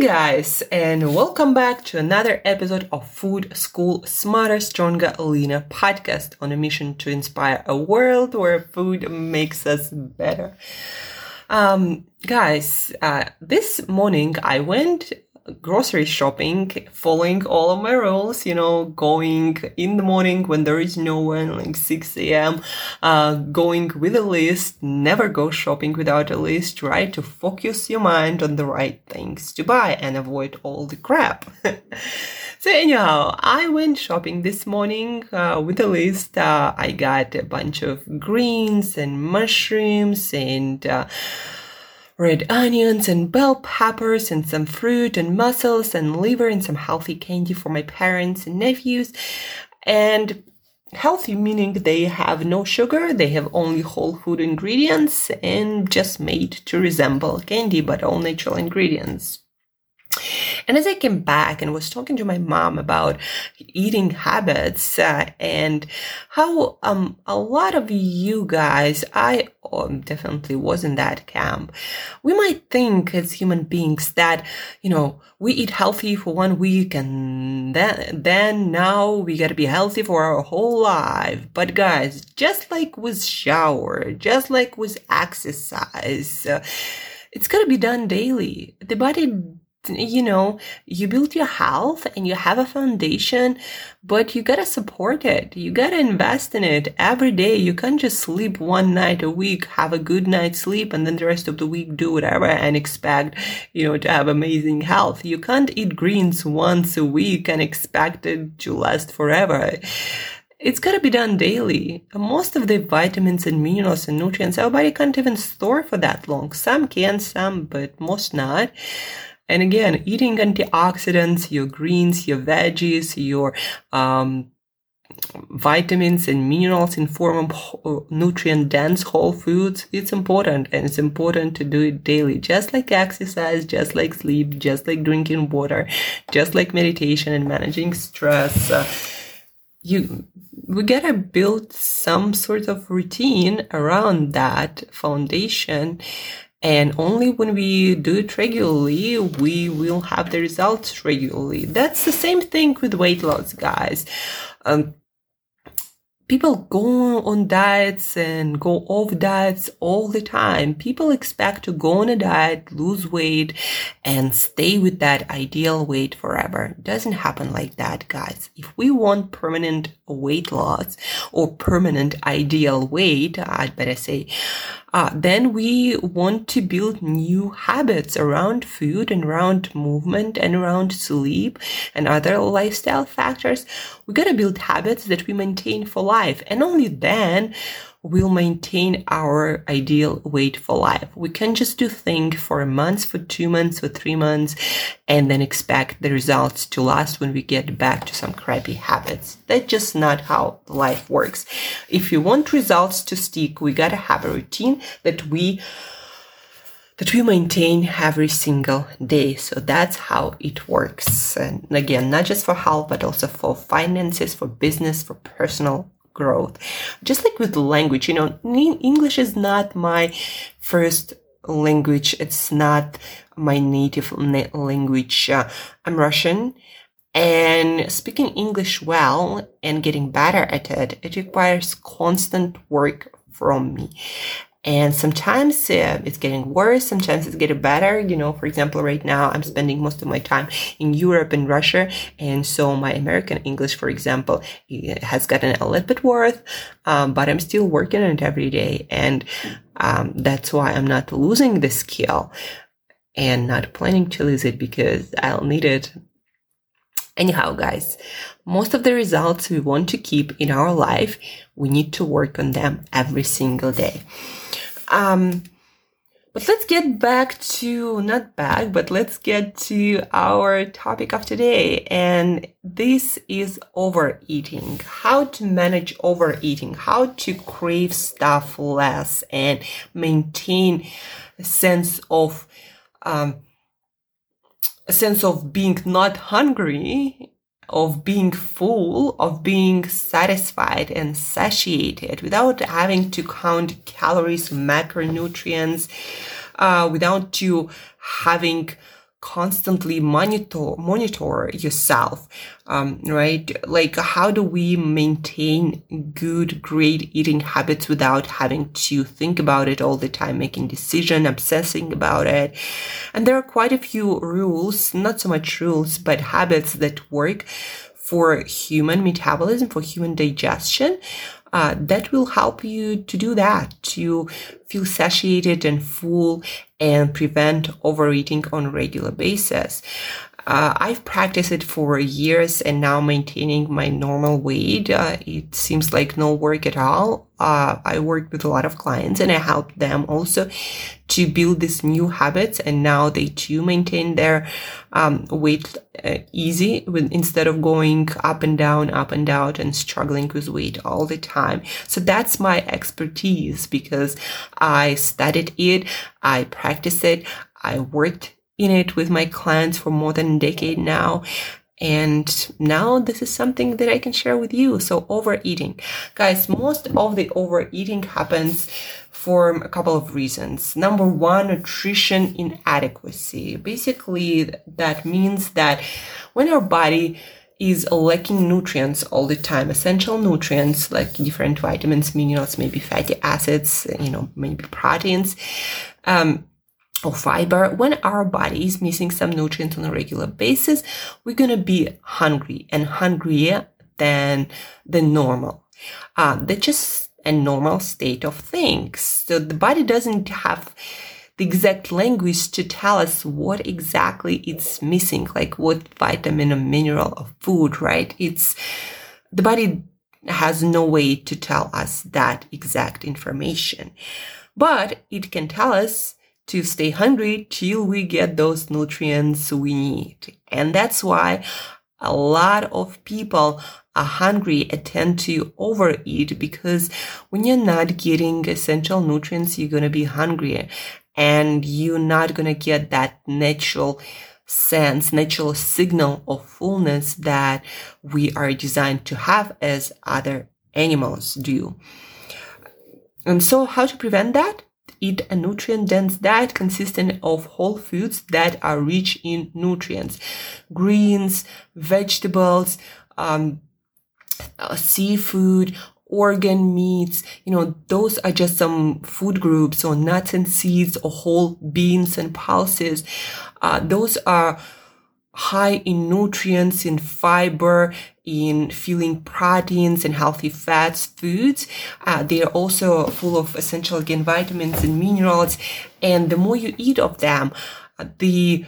guys, and welcome back to another episode of Food School Smarter, Stronger, Leaner podcast on a mission to inspire a world where food makes us better. Um, guys, uh, this morning I went grocery shopping, following all of my rules, you know, going in the morning when there is no one, like 6 a.m., uh, going with a list, never go shopping without a list, try to focus your mind on the right things to buy and avoid all the crap. so anyhow, I went shopping this morning uh, with a list. Uh, I got a bunch of greens and mushrooms and, uh, red onions and bell peppers and some fruit and mussels and liver and some healthy candy for my parents and nephews. And healthy meaning they have no sugar, they have only whole food ingredients and just made to resemble candy, but all natural ingredients. And as I came back and was talking to my mom about eating habits uh, and how um, a lot of you guys, I definitely was in that camp. We might think as human beings that, you know, we eat healthy for one week and then, then now we gotta be healthy for our whole life. But guys, just like with shower, just like with exercise, uh, it's gotta be done daily. The body you know, you build your health and you have a foundation, but you gotta support it. You gotta invest in it every day. You can't just sleep one night a week, have a good night's sleep, and then the rest of the week do whatever and expect, you know, to have amazing health. You can't eat greens once a week and expect it to last forever. It's got to be done daily. Most of the vitamins and minerals and nutrients our body can't even store for that long. Some can, some, but most not. And again, eating antioxidants, your greens, your veggies, your um, vitamins and minerals in form of nutrient dense whole foods it's important. And it's important to do it daily just like exercise just like sleep just like drinking water just like meditation and managing stress. Uh, you we gotta build some sort of routine around that foundation and only when we do it regularly, we will have the results regularly. That's the same thing with weight loss, guys. Um, people go on diets and go off diets all the time. People expect to go on a diet, lose weight, and stay with that ideal weight forever. It doesn't happen like that, guys. If we want permanent weight loss or permanent ideal weight, I'd better say, uh, then we want to build new habits around food and around movement and around sleep and other lifestyle factors. We gotta build habits that we maintain for life. And only then will maintain our ideal weight for life. We can't just do things for a month, for two months, for three months, and then expect the results to last when we get back to some crappy habits. That's just not how life works. If you want results to stick, we gotta have a routine that we that we maintain every single day. So that's how it works. And again, not just for health, but also for finances, for business, for personal growth. Just like with language, you know, English is not my first language. It's not my native language. Uh, I'm Russian and speaking English well and getting better at it, it requires constant work from me. And sometimes uh, it's getting worse, sometimes it's getting better. You know, for example, right now I'm spending most of my time in Europe and Russia. And so my American English, for example, has gotten a little bit worse, um, but I'm still working on it every day. And um, that's why I'm not losing the skill and not planning to lose it because I'll need it Anyhow, guys, most of the results we want to keep in our life, we need to work on them every single day. Um, but let's get back to, not back, but let's get to our topic of today. And this is overeating. How to manage overeating, how to crave stuff less and maintain a sense of, um, a sense of being not hungry, of being full, of being satisfied and satiated without having to count calories, macronutrients, uh, without you having constantly monitor monitor yourself um, right? Like how do we maintain good great eating habits without having to think about it all the time making decision obsessing about it? And there are quite a few rules not so much rules but habits that work for human metabolism for human digestion uh, that will help you to do that, to feel satiated and full and prevent overeating on a regular basis. Uh, I've practiced it for years and now maintaining my normal weight. Uh, it seems like no work at all. Uh, I work with a lot of clients and I help them also to build these new habits and now they too maintain their um, weight uh, easy with, instead of going up and down, up and down and struggling with weight all the time. So that's my expertise because I studied it, I practiced it, I worked in it with my clients for more than a decade now. And now this is something that I can share with you. So overeating. Guys, most of the overeating happens for a couple of reasons. Number one, nutrition inadequacy. Basically, that means that when our body is lacking nutrients all the time, essential nutrients like different vitamins, minerals, maybe fatty acids, you know, maybe proteins, um, or fiber, when our body is missing some nutrients on a regular basis, we're going to be hungry and hungrier than the normal. Uh, that's just a normal state of things. So the body doesn't have the exact language to tell us what exactly it's missing, like what vitamin or mineral or food, right? It's the body has no way to tell us that exact information, but it can tell us to stay hungry till we get those nutrients we need. And that's why a lot of people are hungry and tend to overeat because when you're not getting essential nutrients, you're going to be hungry and you're not going to get that natural sense, natural signal of fullness that we are designed to have as other animals do. And so how to prevent that? Eat a nutrient dense diet consisting of whole foods that are rich in nutrients, greens, vegetables, um, uh, seafood, organ meats, you know, those are just some food groups or nuts and seeds or whole beans and pulses. Uh, those are high in nutrients, in fiber, in filling proteins and healthy fats foods. Uh, they are also full of essential again vitamins and minerals. And the more you eat of them, uh, the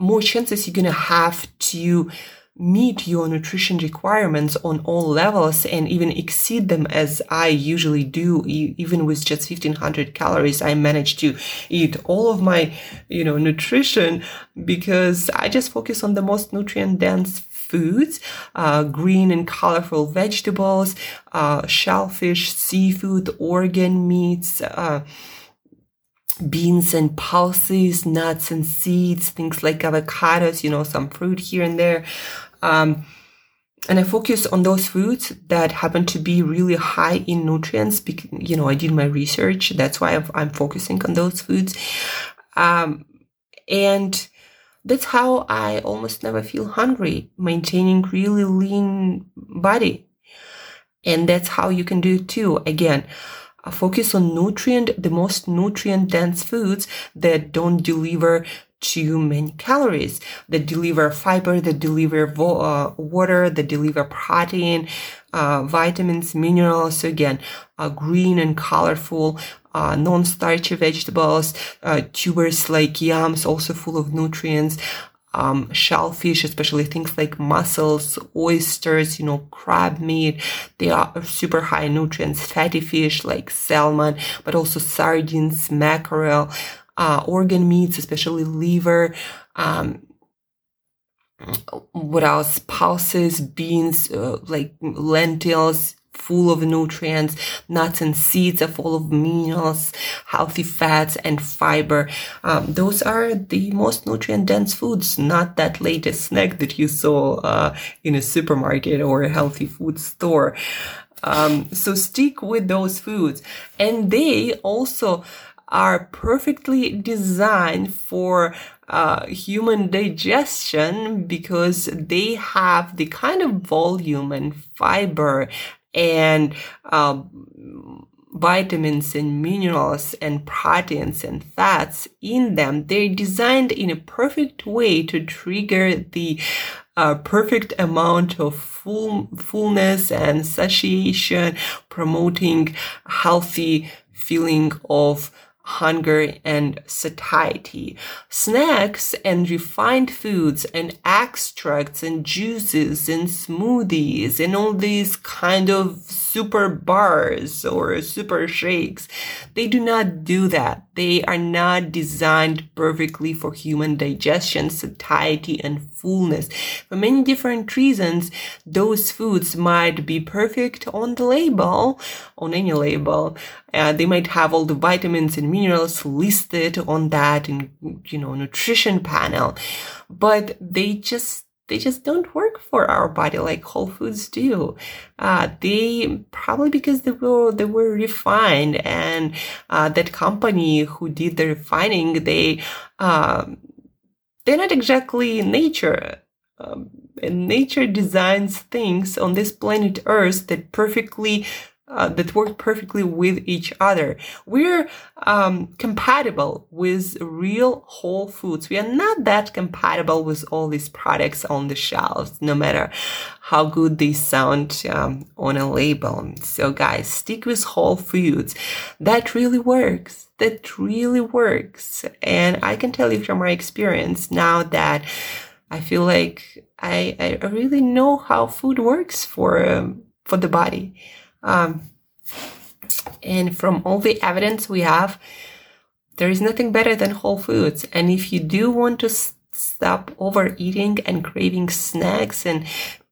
more chances you're gonna have to meet your nutrition requirements on all levels and even exceed them as I usually do even with just 1500 calories I manage to eat all of my you know nutrition because I just focus on the most nutrient dense foods, uh, green and colorful vegetables, uh, shellfish, seafood, organ meats, uh, beans and pulses, nuts and seeds, things like avocados, you know, some fruit here and there. Um, and I focus on those foods that happen to be really high in nutrients. Because, you know, I did my research. That's why I'm, focusing on those foods. Um, and that's how I almost never feel hungry, maintaining really lean body. And that's how you can do it too. Again, focus on nutrient, the most nutrient dense foods that don't deliver too many calories, that deliver fiber, that deliver vo- uh, water, that deliver protein, uh, vitamins, minerals. So again, uh, green and colorful, uh, non-starchy vegetables, uh, tubers like yams, also full of nutrients. Um, shellfish, especially things like mussels, oysters, you know, crab meat. They are super high in nutrients. Fatty fish like salmon, but also sardines, mackerel, uh, organ meats, especially liver. Um, what else? Pulses, beans, uh, like lentils, full of nutrients. Nuts and seeds are full of minerals, healthy fats, and fiber. Um, those are the most nutrient dense foods, not that latest snack that you saw uh, in a supermarket or a healthy food store. Um, so stick with those foods. And they also are perfectly designed for uh, human digestion because they have the kind of volume and fiber and uh, vitamins and minerals and proteins and fats in them. They're designed in a perfect way to trigger the uh, perfect amount of full, fullness and satiation, promoting healthy feeling of hunger and satiety. Snacks and refined foods and extracts and juices and smoothies and all these kind of super bars or super shakes. They do not do that. They are not designed perfectly for human digestion, satiety, and fullness. For many different reasons, those foods might be perfect on the label, on any label. Uh, they might have all the vitamins and minerals listed on that, in, you know, nutrition panel, but they just they just don't work for our body like whole foods do. Uh, they probably because they were they were refined and uh, that company who did the refining they um, they're not exactly nature um, and nature designs things on this planet earth that perfectly uh, that work perfectly with each other. We're um, compatible with real whole foods. We are not that compatible with all these products on the shelves, no matter how good they sound um, on a label. So, guys, stick with whole foods. That really works. That really works. And I can tell you from my experience now that I feel like I, I really know how food works for um, for the body. Um, and from all the evidence we have, there is nothing better than whole foods. And if you do want to stop overeating and craving snacks and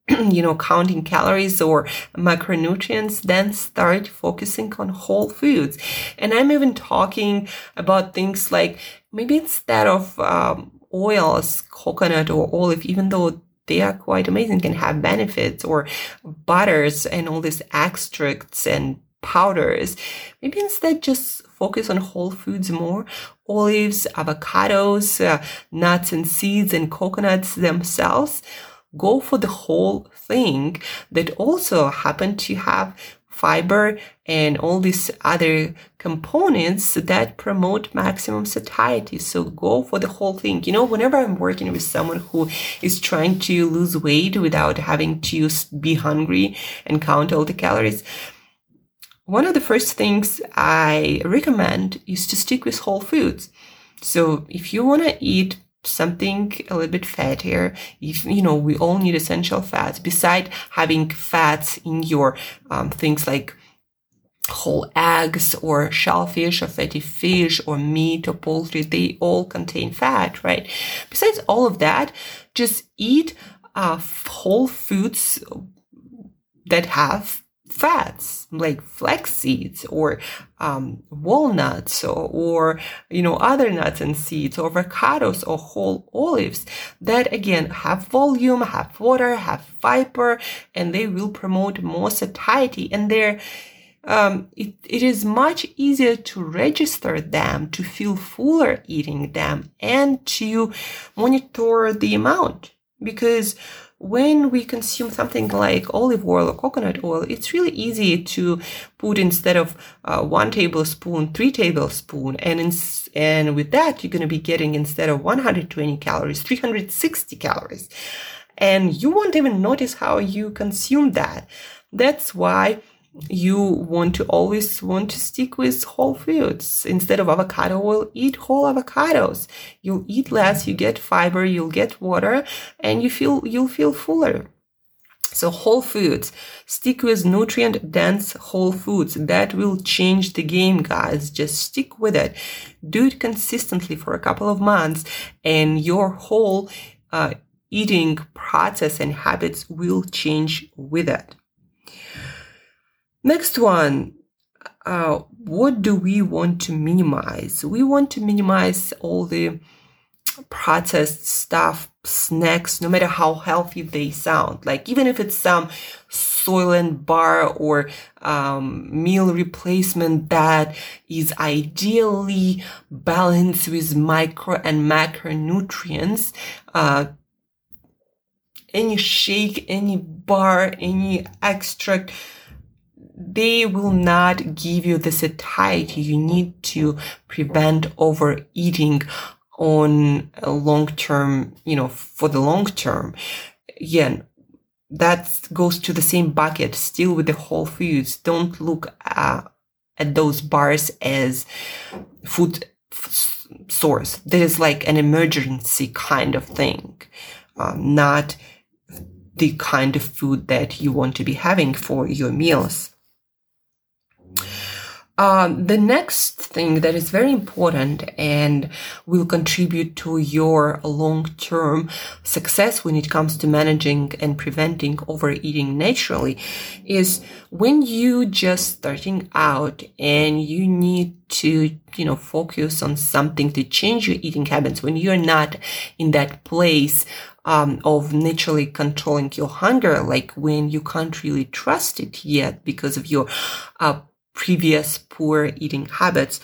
you know, counting calories or macronutrients, then start focusing on whole foods. And I'm even talking about things like maybe instead of um, oils, coconut or olive, even though they are quite amazing, can have benefits or butters and all these extracts and powders. Maybe instead just focus on whole foods more. Olives, avocados, uh, nuts and seeds and coconuts themselves. Go for the whole thing that also happen to have fiber and all these other components that promote maximum satiety. So go for the whole thing. You know, whenever I'm working with someone who is trying to lose weight without having to be hungry and count all the calories, one of the first things I recommend is to stick with whole foods. So if you want to eat something a little bit fattier if you know we all need essential fats. Beside having fats in your um, things like whole eggs or shellfish or fatty fish or meat or poultry they all contain fat right? Besides all of that just eat uh, whole foods that have fats like flax seeds or um, walnuts or, or, you know other nuts and seeds or avocados or whole olives that again have volume have water have fiber and they will promote more satiety and they're um, it, it is much easier to register them, to feel fuller eating them, and to monitor the amount. Because when we consume something like olive oil or coconut oil, it's really easy to put instead of uh, one tablespoon, three tablespoon, and and with that you're going to be getting instead of 120 calories, 360 calories, and you won't even notice how you consume that. That's why you want to always want to stick with whole foods. Instead of avocado oil eat whole avocados. You'll eat less you get fiber you'll get water and you feel you'll feel fuller. So whole foods stick with nutrient dense whole foods. That will change the game guys. Just stick with it. Do it consistently for a couple of months and your whole uh, eating process and habits will change with it Next one, uh, what do we want to minimize? We want to minimize all the processed stuff, snacks, no matter how healthy they sound. Like even if it's some Soylent bar or um, meal replacement that is ideally balanced with micro and macronutrients. Uh, any shake, any bar, any extract, they will not give you the satiety you need to prevent overeating on a long term, you know, for the long term. Again, that goes to the same bucket, still with the whole foods. Don't look uh, at those bars as food f- source. That is like an emergency kind of thing, um, not the kind of food that you want to be having for your meals. Um, the next thing that is very important and will contribute to your long-term success when it comes to managing and preventing overeating naturally is when you just starting out and you need to, you know, focus on something to change your eating habits when you're not in that place um, of naturally controlling your hunger, like when you can't really trust it yet because of your uh, previous poor eating habits,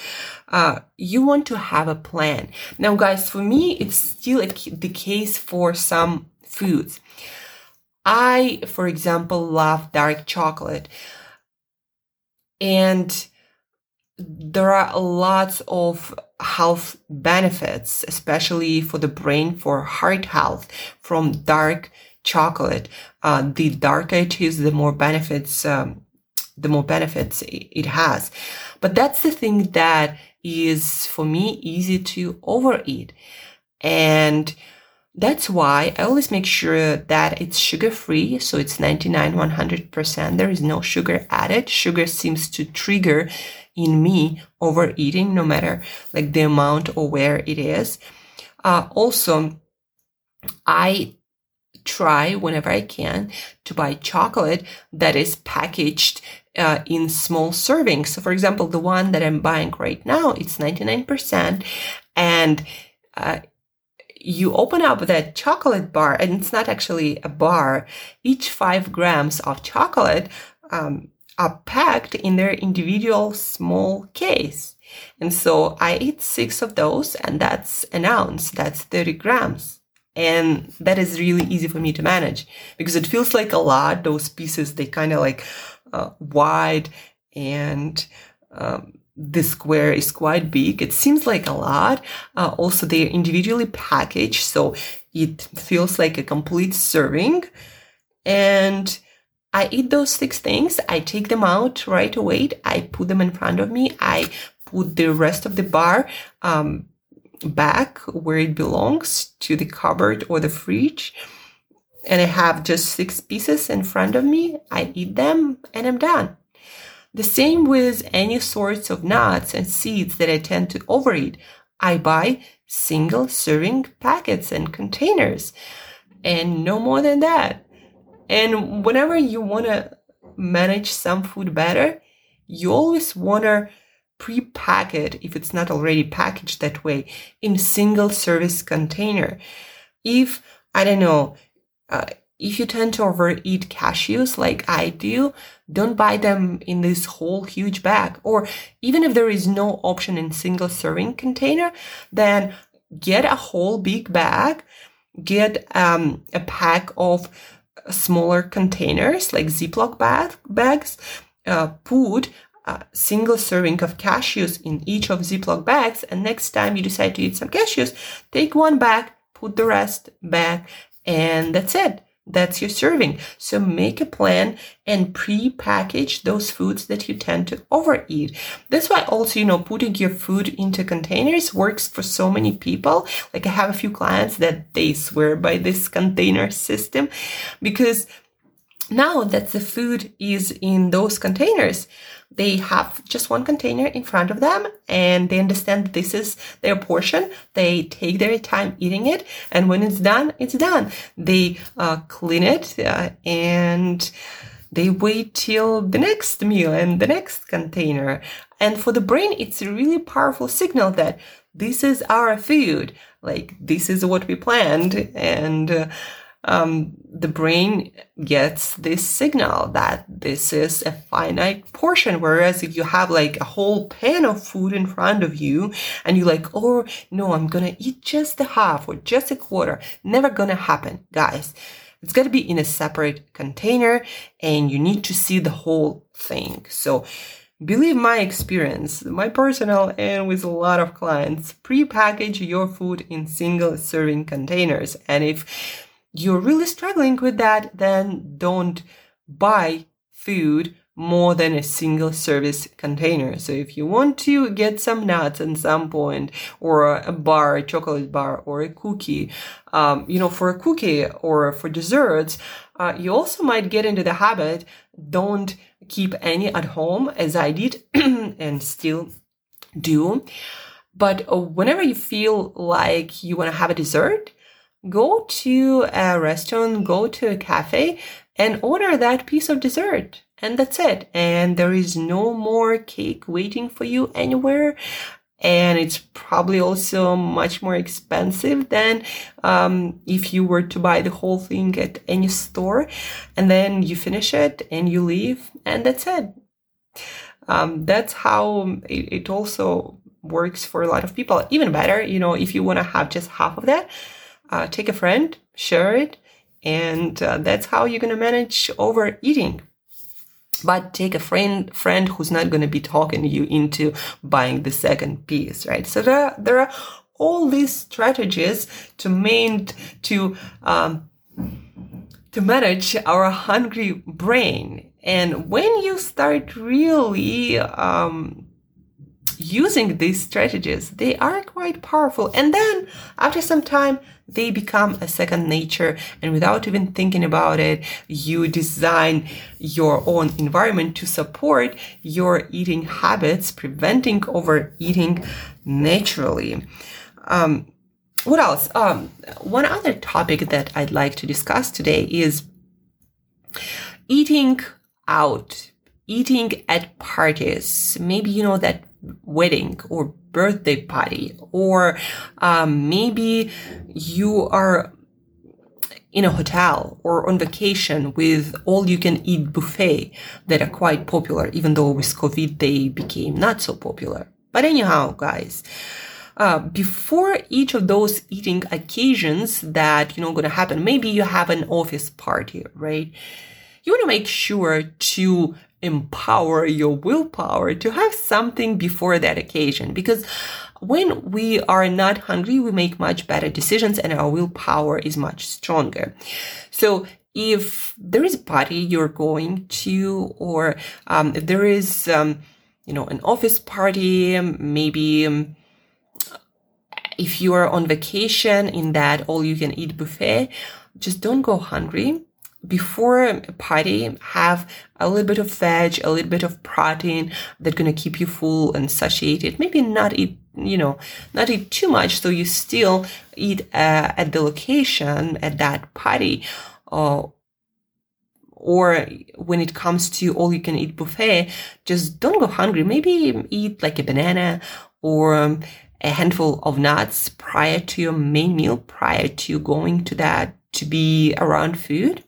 uh, you want to have a plan. Now, guys, for me, it's still the case for some foods. I, for example, love dark chocolate. And there are lots of health benefits, especially for the brain, for heart health from dark chocolate. Uh, the darker it is, the more benefits um, the more benefits it has. But that's the thing that is for me easy to overeat. And that's why I always make sure that it's sugar free. So it's 99, 100%. There is no sugar added. Sugar seems to trigger in me overeating, no matter like the amount or where it is. Uh, also, I try whenever I can to buy chocolate that is packaged uh, in small servings. So, for example, the one that I'm buying right now, it's 99%. And uh, you open up that chocolate bar, and it's not actually a bar. Each five grams of chocolate um, are packed in their individual small case. And so I eat six of those, and that's an ounce. That's 30 grams. And that is really easy for me to manage because it feels like a lot. Those pieces, they kind of like uh, wide and um, the square is quite big. It seems like a lot. Uh, also, they're individually packaged, so it feels like a complete serving. And I eat those six things. I take them out right away. I put them in front of me. I put the rest of the bar um, back where it belongs to the cupboard or the fridge and I have just six pieces in front of me, I eat them and I'm done. The same with any sorts of nuts and seeds that I tend to overeat. I buy single serving packets and containers and no more than that. And whenever you want to manage some food better, you always want to pre-pack it if it's not already packaged that way in single service container. If I don't know, uh, if you tend to overeat cashews like I do, don't buy them in this whole huge bag. Or even if there is no option in single serving container, then get a whole big bag, get um, a pack of smaller containers like Ziploc bag, bags, uh, put a single serving of cashews in each of Ziploc bags. And next time you decide to eat some cashews, take one bag, put the rest back, and that's it. That's your serving. So make a plan and pre-package those foods that you tend to overeat. That's why also, you know, putting your food into containers works for so many people. Like I have a few clients that they swear by this container system because now that the food is in those containers, they have just one container in front of them and they understand this is their portion. They take their time eating it. And when it's done, it's done. They uh, clean it uh, and they wait till the next meal and the next container. And for the brain, it's a really powerful signal that this is our food. Like this is what we planned and uh, um, the brain gets this signal that this is a finite portion. Whereas if you have like a whole pan of food in front of you and you're like, oh no, I'm gonna eat just a half or just a quarter, never gonna happen, guys. It's gonna be in a separate container and you need to see the whole thing. So believe my experience, my personal and with a lot of clients, pre-package your food in single serving containers. And if you're really struggling with that, then don't buy food more than a single service container. So if you want to get some nuts at some point, or a bar, a chocolate bar, or a cookie, um, you know, for a cookie or for desserts, uh, you also might get into the habit. Don't keep any at home, as I did, and still do. But uh, whenever you feel like you want to have a dessert, go to a restaurant, go to a cafe and order that piece of dessert. And that's it. And there is no more cake waiting for you anywhere. And it's probably also much more expensive than um, if you were to buy the whole thing at any store. And then you finish it and you leave, and that's it. Um, that's how it, it also works for a lot of people. Even better, you know, if you want to have just half of that, uh, take a friend, share it, and uh, that's how you're going to manage overeating. But take a friend, friend who's not going to be talking you into buying the second piece, right? So there, there are all these strategies to main, to, um, to manage our hungry brain. And when you start really, um, using these strategies, they are quite powerful. And then after some time, they become a second nature. And without even thinking about it, you design your own environment to support your eating habits, preventing overeating naturally. Um, what else? Um, one other topic that I'd like to discuss today is eating out, eating at parties. Maybe you know that wedding or birthday party, or um, maybe you are in a hotel or on vacation with all you can eat buffet that are quite popular, even though with COVID they became not so popular. But anyhow, guys, uh, before each of those eating occasions that you know going to happen, maybe you have an office party, right? You want to make sure to empower your willpower to have something before that occasion because when we are not hungry, we make much better decisions and our willpower is much stronger. So if there is a party you're going to, or um, if there is, um, you know, an office party, maybe um, if you are on vacation in that all you can eat buffet, just don't go hungry before a party, have a little bit of veg, a little bit of protein that's gonna keep you full and satiated. Maybe not eat, you know, not eat too much, so you still eat uh, at the location at that party. Uh, or when it comes to all you can eat buffet, just don't go hungry. Maybe eat like a banana or um, a handful of nuts prior to your main meal, prior to going to that to be around food.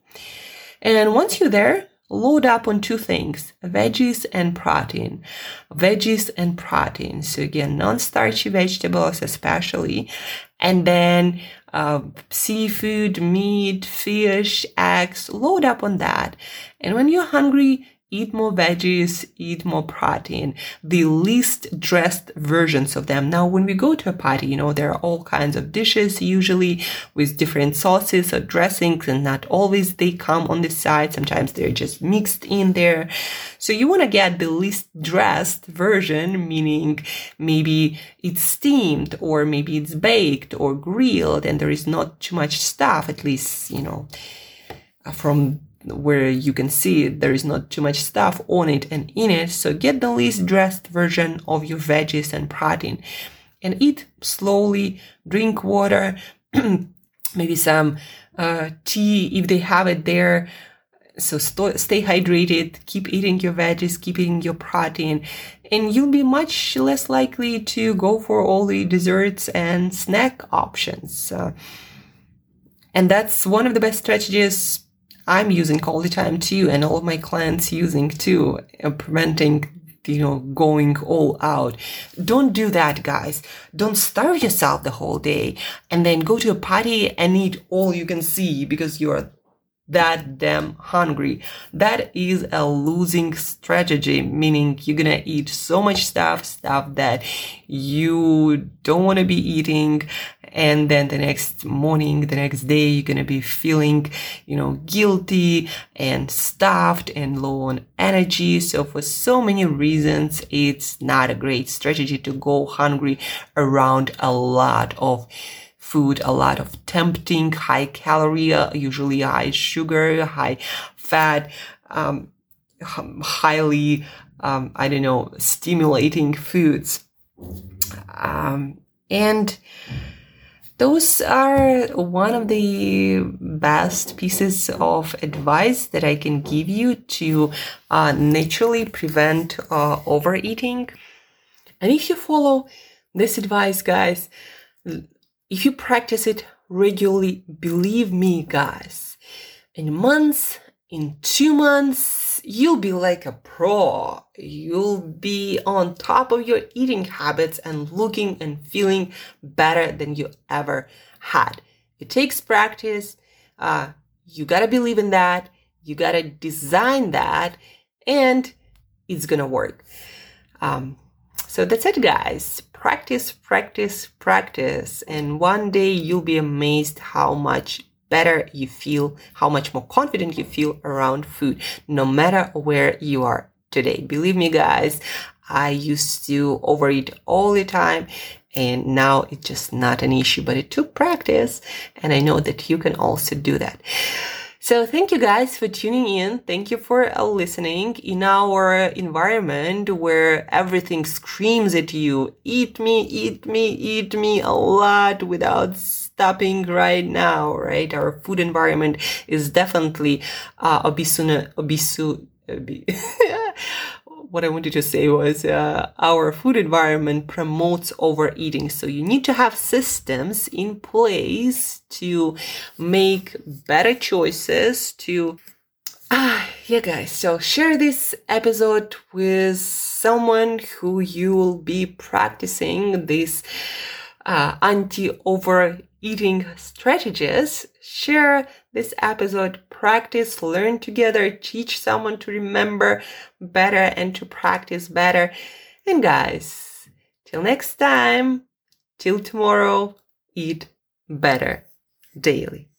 And once you're there, load up on two things, veggies and protein. Veggies and protein. So again, non-starchy vegetables especially. And then uh, seafood, meat, fish, eggs, load up on that. And when you're hungry, eat more veggies, eat more protein, the least dressed versions of them. Now, when we go to a party, you know, there are all kinds of dishes, usually with different sauces or dressings, and not always they come on the side. Sometimes they're just mixed in there. So you want to get the least dressed version, meaning maybe it's steamed or maybe it's baked or grilled and there is not too much stuff, at least, you know, from where you can see there is not too much stuff on it and in it. So get the least dressed version of your veggies and protein and eat slowly, drink water, maybe some uh, tea if they have it there. So st- stay hydrated, keep eating your veggies, keep eating your protein, and you'll be much less likely to go for all the desserts and snack options. Uh, And that's one of the best strategies I'm using all the time too, and all my clients using too, uh, preventing you know, going all out. Don't do that, guys. Don't starve yourself the whole day and then go to a party and eat all you can see because you're that damn hungry. That is a losing strategy, meaning you're gonna eat so much stuff, stuff that you don't want to be eating. And then the next morning, the next day, you're gonna be feeling, you know, guilty and stuffed and low on energy. So for so many reasons, it's not a great strategy to go hungry around a lot of food, a lot of tempting, high calorie, uh, usually high sugar, high fat, um, highly, um, I don't know, stimulating foods. Um, and those are one of the best pieces of advice that I can give you to uh, naturally prevent uh, overeating. And if you follow this advice, guys, if you practice it regularly, believe me, guys, in months, in two months, you'll be like a pro. You'll be on top of your eating habits and looking and feeling better than you ever had. It takes practice. Uh, you gotta believe in that. You gotta design that, and it's gonna work. Um, so that's it, guys practice, practice, practice. And one day you'll be amazed how much better you feel, how much more confident you feel around food, no matter where you are today. Believe me, guys, I used to overeat all the time and now it's just not an issue, but it took practice. And I know that you can also do that. So thank you guys for tuning in. Thank you for uh, listening in our environment where everything screams at you. Eat me, eat me, eat me a lot without stopping right now, right? Our food environment is definitely, uh, obesuna, obesu, what I wanted to say was uh, our food environment promotes overeating. So you need to have systems in place to make better choices to Ah, yeah, guys. So share this episode with someone who you will be practicing this uh, anti-overeating strategies. Share this episode, practice, learn together, teach someone to remember better and to practice better. And guys, till next time, till tomorrow, eat better daily.